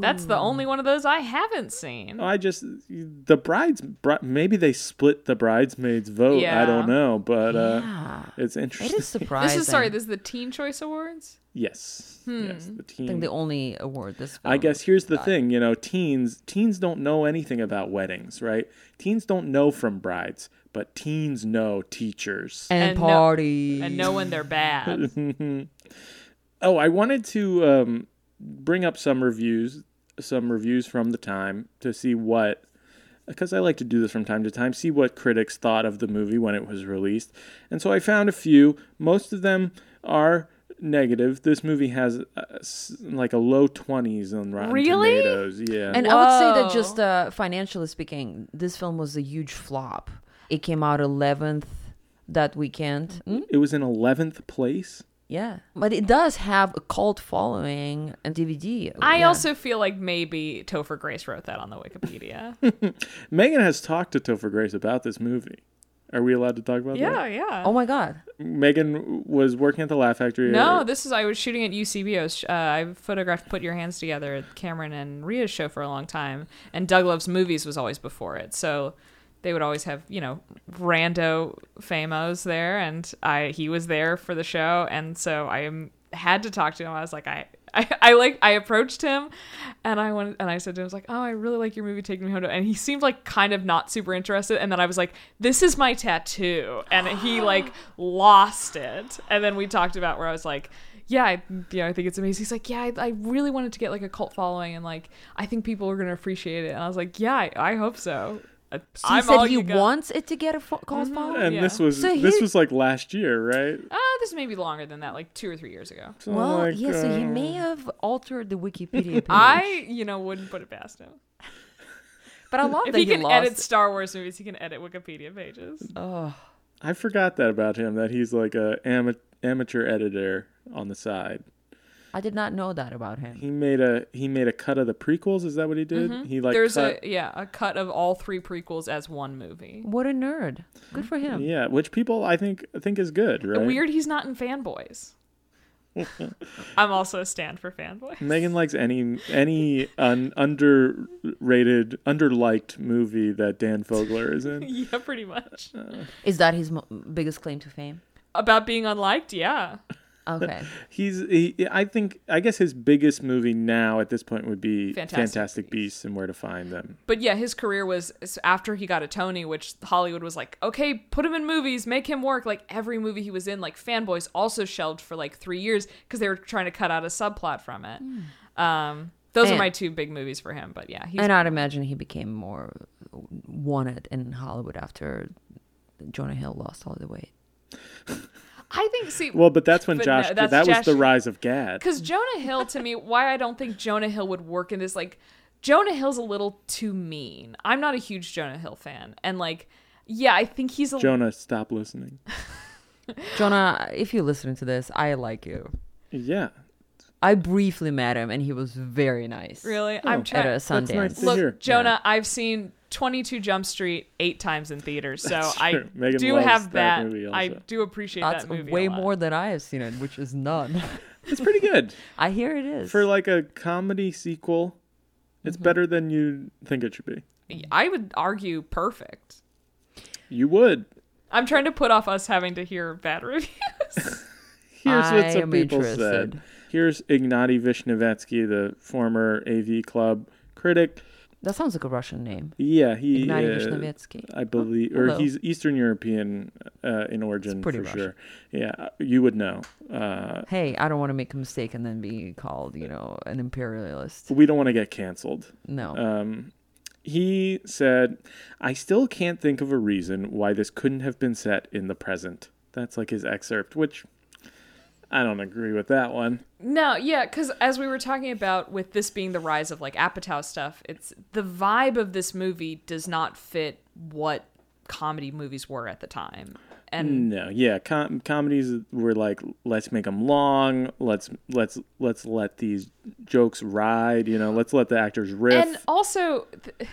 that's the only one of those I haven't seen. I just the brides maybe they split the bridesmaids vote. I don't know, but uh, yeah, it's interesting. is (laughs) surprising. This is sorry. This is the Teen Choice Awards. yes, yes, the teen. I think the only award this. I guess here's the got. thing, you know, teens teens don't know anything about weddings, right? Teens don't know from brides, but teens know teachers. and, And no- party And know when they're bad. (laughs) (laughs) Oh, I wanted to um, bring up some reviews, some reviews from the time to see what, because I like to do this from time to time, see what critics thought of the movie when it was released. And so I found a few. Most of them are negative. This movie has uh, like a low 20s on Rotten Really? Tomatoes. Yeah. And I would say that just uh, financially speaking, this film was a huge flop. It came out 11th that weekend. Mm? it was in 11th place. Yeah. But it does have a cult following and DVD. I Yeah. also feel like maybe Topher Grace wrote that on the Wikipedia. (laughs) Megan has talked to Topher Grace about this movie. Are we allowed to talk about yeah, that? yeah. Yeah. Oh my God. Megan was working at the Laugh Factory. No, this is I was shooting at UCB. I, was, uh, I photographed "Put Your Hands Together," Cameron and Rhea's show for a long time, and Doug Loves Movies was always before it. So they would always have you know rando famos there, and I he was there for the show, and so I had to talk to him. I was like, I, (laughs) I, I like I approached him, and I went and I said to him, I was like, oh, I really like your movie, Take Me Home, to-" and he seemed like kind of not super interested, and then I was like, this is my tattoo, and he (gasps) like lost it, and then we talked about where I was like. Yeah, I, yeah, I think it's amazing. He's like, yeah, I, I really wanted to get like a cult following, and like, I think people are gonna appreciate it. And I was like, yeah, I, I hope so. Uh, He I'm said he wants it to get a fo- cult following. And Yeah. this was So this he- was like last year, right? Uh, this may be longer than that, like two or three years ago. So Well, like, yeah, so he uh, may have altered the Wikipedia (laughs) page. I, you know, wouldn't put it past him. but I love If that he he, can lost. edit Star Wars movies, he can edit Wikipedia pages. Oh, I forgot that about him. That he's like a ama- amateur editor on the side. I did not know that about him. He made a he made a cut of the prequels. Is that what he did? Mm-hmm. He like There's cut, a yeah a cut of all three prequels as one movie. What a nerd! Good for him. yeah, which people I think think is good, right? Weird, he's not in Fanboys. (laughs) I'm also a stand for Fanboys. Megan likes any any un, underrated, underliked movie that Dan Fogler is in. (laughs) yeah, pretty much. Uh. Is that his mo- biggest claim to fame? About being unliked, yeah. Okay. (laughs) He's he, I think I guess his biggest movie now at this point would be Fantastic Fantastic, Beasts and Where to Find Them. But yeah, his career was after he got a Tony, which Hollywood was like, okay, put him in movies, make him work. Like every movie he was in, like Fanboys also shelved for like three years because they were trying to cut out a subplot from it. Um, those are my two big movies for him. But yeah, he's and I'd imagine he became more wanted in Hollywood after Jonah Hill lost all the weight. (laughs) I think see Well, but that's when But no, Josh. that's that was Josh- the rise of Gad. because Jonah Hill to me, why I don't think Jonah Hill would work in this like Jonah Hill's a little too mean. I'm not a huge Jonah Hill fan, and like yeah, I think he's a Jonah, stop listening. (laughs) Jonah, if you're listening to this, I like you. Yeah, I briefly met him, and he was very nice. really. Oh, I'm trying. At trying. a That's Sundance. nice to Look, hear. Jonah, I've seen 22 Jump Street eight times in theaters, so I. Megan do have that that. movie I do appreciate That's that movie. way a lot. more than I have seen it, which is none. (laughs) it's pretty good I hear it is. for like a comedy sequel. It's Mm-hmm. better than you think it should be. I would argue perfect. You would. I'm trying to put off us having to hear bad (laughs) reviews. (laughs) Here's I what some people interested. said. Here's Ignatiy Vishnevetsky, the former AV Club critic. That sounds like a Russian name. Yeah, he. Ignatiy uh, Vishnevetsky. I believe, or hello. he's Eastern European uh, in origin pretty for Russian. sure. Yeah, you would know. Uh, Hey, I don't want to make a mistake and then be called, you know, an imperialist. we don't want to get canceled. No. Um, he said, "I still can't think of a reason why this couldn't have been set in the present." That's like his excerpt, which I don't agree with that one. no, yeah, because as we were talking about with this being the rise of like Apatow stuff, it's the vibe of this movie does not fit what comedy movies were at the time. And No, yeah, com- comedies were like, let's make them long. Let's let's let's let these jokes ride. You know, let's let the actors riff. And also, th-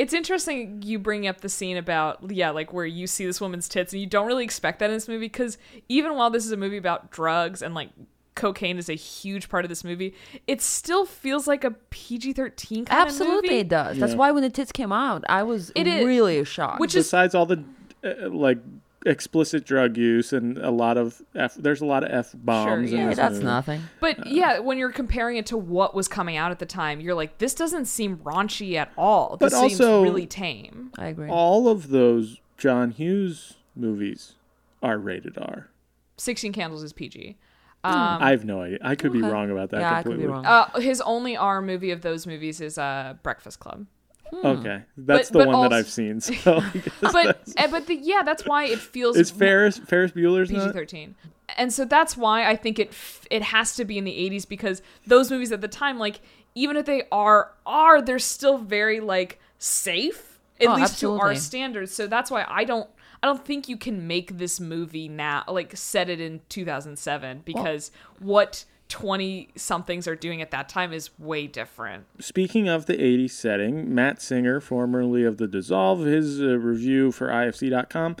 it's interesting you bring up the scene about yeah, like where you see this woman's tits, and you don't really expect that in this movie because even while this is a movie about drugs and like cocaine is a huge part of this movie, it still feels like a PG thirteen kind Absolutely, of movie. it does. That's why when the tits came out, I was It is- really shocked. which is Besides all the uh, like explicit drug use and a lot of f, there's a lot of f bombs. Sure, in yeah, this that's movie. nothing. But yeah, when you're comparing it to what was coming out at the time, you're like, this doesn't seem raunchy at all. This But seems also- really tame. I agree. All of those John Hughes movies are rated R. Sixteen Candles is PG. I have no idea. I could be wrong about that yeah, I could be wrong. Uh, his only R movie of those movies is uh, Breakfast Club. Okay, that's But- the but one that also- I've seen. So (laughs) I guess But that's- eh, but the, yeah, that's why it feels is Ferris Ferris Bueller's PG not? thirteen, and so that's why I think it f- it has to be in the eighties because those movies at the time, like even if they are are, they're still very like safe at Oh, least to our absolutely. standards. So that's why I don't I don't think you can make this movie now like set it in two thousand seven because what. 20 somethings are doing at that time is way different. Speaking of the 80s setting, Matt Singer, formerly of The Dissolve, his uh, review for IFC.com.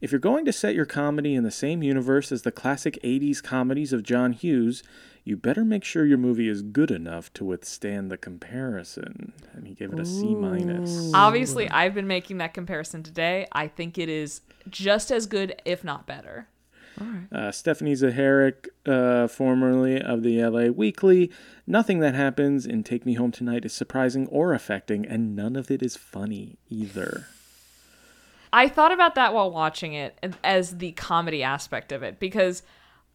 If you're going to set your comedy in the same universe as the classic 80s comedies of John Hughes, you better make sure your movie is good enough to withstand the comparison. And he gave it a C minus. Obviously, I've been making that comparison today. I think it is just as good, if not better. Uh, Stephanie Zacharek, uh, formerly of the LA Weekly. Nothing that happens in Take Me Home Tonight is surprising or affecting, and none of it is funny either. I thought about that while watching it as the comedy aspect of it because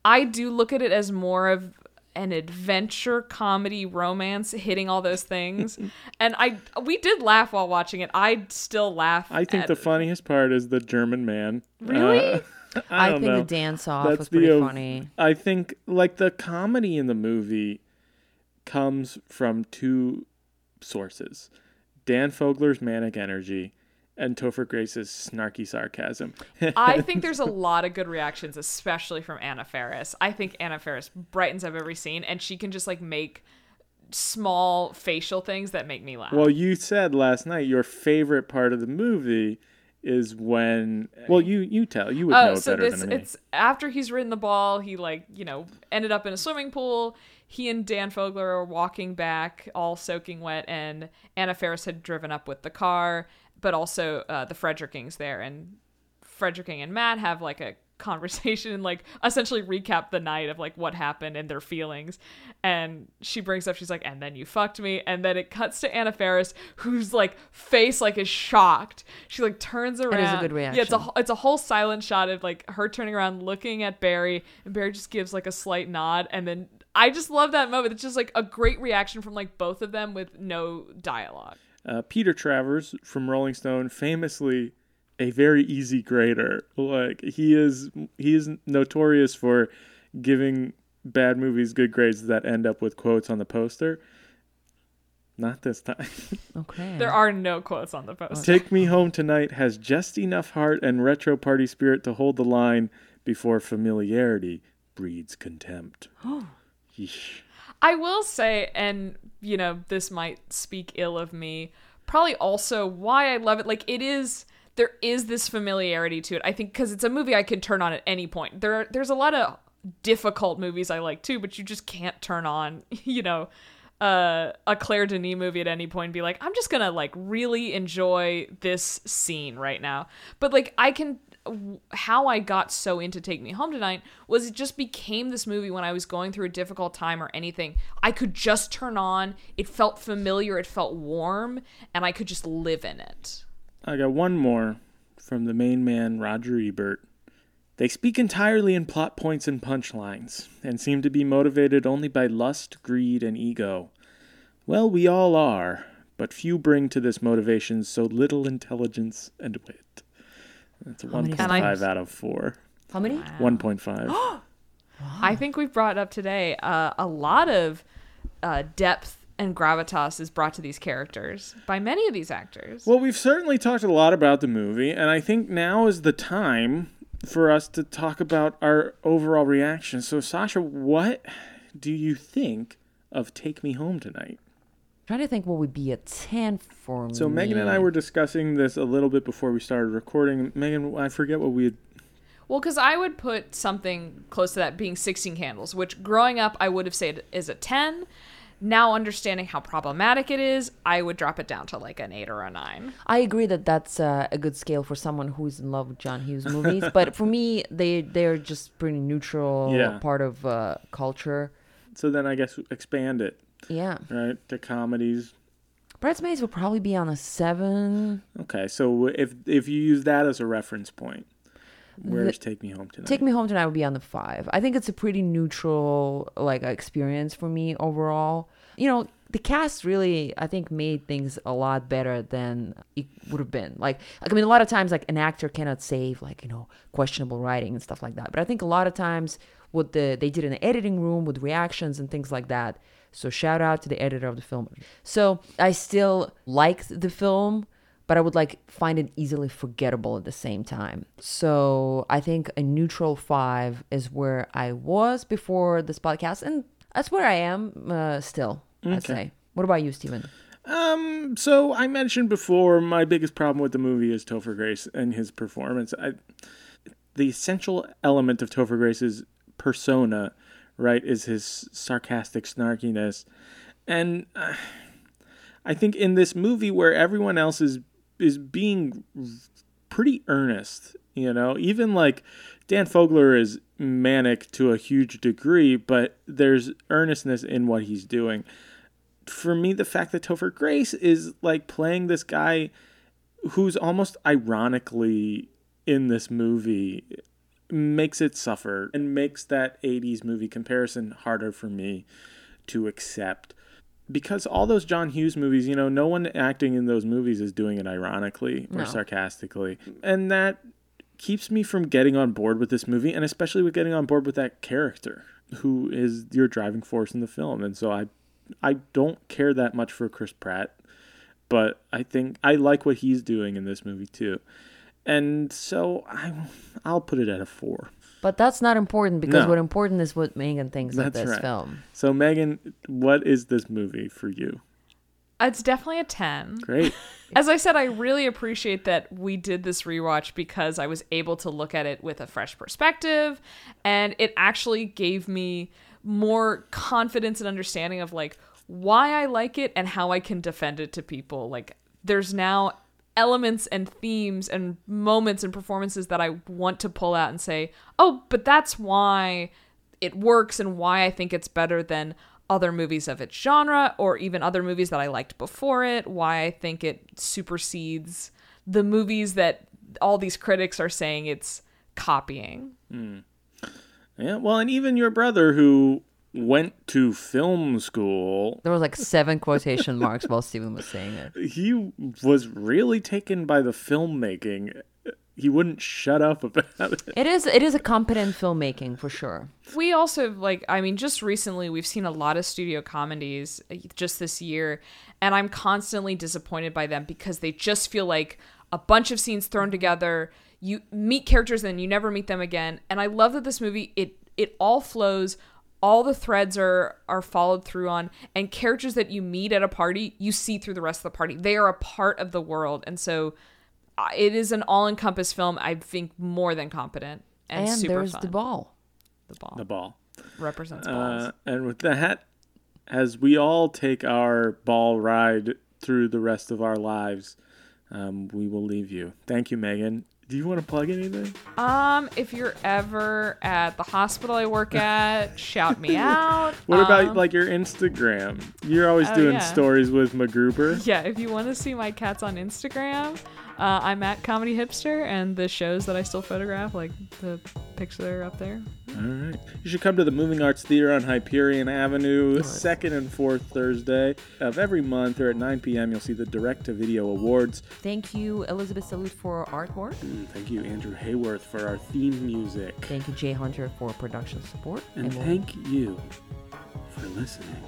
I do look at it as more of an adventure comedy romance hitting all those things (laughs) and i we did laugh while watching it i still laugh I think the funniest part is the German man. Really? Uh, (laughs) I, I, think know. the dance off That's was pretty the, uh, funny. I think like the comedy in the movie comes from two sources: Dan Fogler's manic energy and Topher Grace's snarky sarcasm. (laughs) I think there's a lot of good reactions, especially from Anna Faris. I think Anna Faris brightens up every scene, and she can just like make small facial things that make me laugh. well, you said last night your favorite part of the movie is when. Well, you you tell you would know Oh, it so better this than me. it's after he's ridden the ball. He like you know ended up in a swimming pool. He and Dan Fogler are walking back, all soaking wet, and Anna Faris had driven up with the car, but also uh, the Frederkings there, and Frederking and Matt have like a conversation and like essentially recap the night of like what happened and their feelings. And she brings up, she's like, and then you fucked me. And then it cuts to Anna Faris, whose like face like is shocked. She like turns around. is a good reaction. Yeah, it's a reaction. it's a whole silent shot of like her turning around, looking at Barry, and Barry just gives like a slight nod, and then. I just love that moment. It's just like a great reaction from like both of them with no dialogue. Uh, Peter Travers from Rolling Stone, famously a very easy grader. Like he is, he is notorious for giving bad movies good grades that end up with quotes on the poster. Not this time. (laughs) Okay. There are no quotes on the poster. Take Me Home Tonight has just enough heart and retro party spirit to hold the line before familiarity breeds contempt. (gasps) Yeesh. I will say, and you know, this might speak ill of me, probably also why I love it. Like, it is there is this familiarity to it. I think because it's a movie I can turn on at any point. There, there's a lot of difficult movies I like too, but you just can't turn on, (laughs) you know, uh, a Claire Denis movie at any point and be like, I'm just gonna like really enjoy this scene right now. But like, I can. How I got so into Take Me Home Tonight was it just became this movie when I was going through a difficult time or anything. I could just turn on. It felt familiar. It felt warm, and I could just live in it. I got one more from the main man, Roger Ebert. They speak entirely in plot points and punchlines, and seem to be motivated only by lust, greed, and ego. Well, we all are, but few bring to this motivation so little intelligence and wit. That's a many 1.5 out of 4. How many? 1.5. (gasps) I think we've brought up today uh, a lot of uh, depth and gravitas is brought to these characters by many of these actors. Well, we've certainly talked a lot about the movie, and I think now is the time for us to talk about our overall reaction. So, Sasha, what do you think of Take Me Home Tonight? trying to think what would be a 10 for me. So, Megan and I were discussing this a little bit before we started recording. Megan, I forget what we had. Well, because I would put something close to that being 16 candles, which growing up I would have said is a 10. Now understanding how problematic it is, I would drop it down to like an 8 or a 9. I agree that that's uh, a good scale for someone who's in love with John Hughes movies, but for me, they they're just pretty neutral Yeah. part of uh, culture. So then I guess expand it, Yeah, right, to comedies. Bridesmaids would probably be on a seven. Okay, so if if you use that as a reference point, where's Take Me Home Tonight? Take Me Home Tonight would be on the five. I think it's a pretty neutral like experience for me overall. You know, the cast really I think made things a lot better than it would have been. Like, like I mean, a lot of times like an actor cannot save like you know questionable writing and stuff like that. But I think a lot of times what the they did in the editing room with reactions and things like that. So shout out to the editor of the film. So I still liked the film but I would like find it easily forgettable at the same time. So I think a neutral five is where I was before this podcast, and that's where I am uh, still. I'd say. What about you, Steven? Um, so I mentioned before my biggest problem with the movie is Topher Grace and his performance. I, the essential element of Topher Grace's persona, right, is his sarcastic snarkiness, and uh, I think in this movie where everyone else is is being pretty earnest, you know, even like Dan Fogler is manic to a huge degree, but there's earnestness in what he's doing for me, the fact that Topher Grace is like playing this guy who's almost ironically in this movie makes it suffer and makes that 80s movie comparison harder for me to accept. Because all those John Hughes movies, you know, no one acting in those movies is doing it ironically or No. sarcastically. And that keeps me from getting on board with this movie and especially with getting on board with that character who is your driving force in the film. And so I I don't care that much for Chris Pratt, but I think I like what he's doing in this movie too. And so I I'll put it at a 4. But that's not important because No. what important is what Megan thinks of That's this right. film. So Megan, what is this movie for you? It's definitely a 10. Great. (laughs) As I said, I really appreciate that we did this rewatch because I was able to look at it with a fresh perspective and it actually gave me more confidence and understanding of like why I like it and how I can defend it to people. Like there's now elements and themes and moments and performances that I want to pull out and say, "Oh, but that's why it works and why I think it's better than other movies of its genre or even other movies that I liked before it, why I think it supersedes the movies that all these critics are saying it's copying. Hmm. Yeah, well, and even your brother who went to film school, There was like seven quotation marks while Steven was saying it. he was really taken by the filmmaking. He wouldn't shut up about it. It is it is a competent filmmaking for sure. We also like I mean just recently we've seen a lot of studio comedies uh, just this year and I'm constantly disappointed by them because they just feel like a bunch of scenes thrown together. You meet characters and you never meet them again. And I love that this movie it it all flows all the threads are are followed through on and characters that you meet at a party you see through the rest of the party they are a part of the world and so uh, it is an all-encompass film i think more than competent and, And, super there's fun. the ball. the ball The ball. represents balls Uh, and with that, as we all take our ball ride through the rest of our lives, um, we will leave you. Thank you, Megan. Do you want to plug anything? Um, if you're ever at the hospital I work (laughs) at, shout me out. What about Um, like your Instagram? You're always oh, doing yeah. stories with MacGruber. Yeah, if you want to see my cats on Instagram, uh, I'm at Comedy Hipster, and the shows that I still photograph, like the picture up there. All right. You should come to the Moving Arts Theater on Hyperion Avenue, second and fourth Thursday of every month, or at 9 p.m. You'll see the Direct to Video Awards. Thank you, Elizabeth Salute for artwork. And thank you, Andrew Hayworth, for our theme music. Thank you, Jay Hunter, for production support. And we'll- thank you for listening.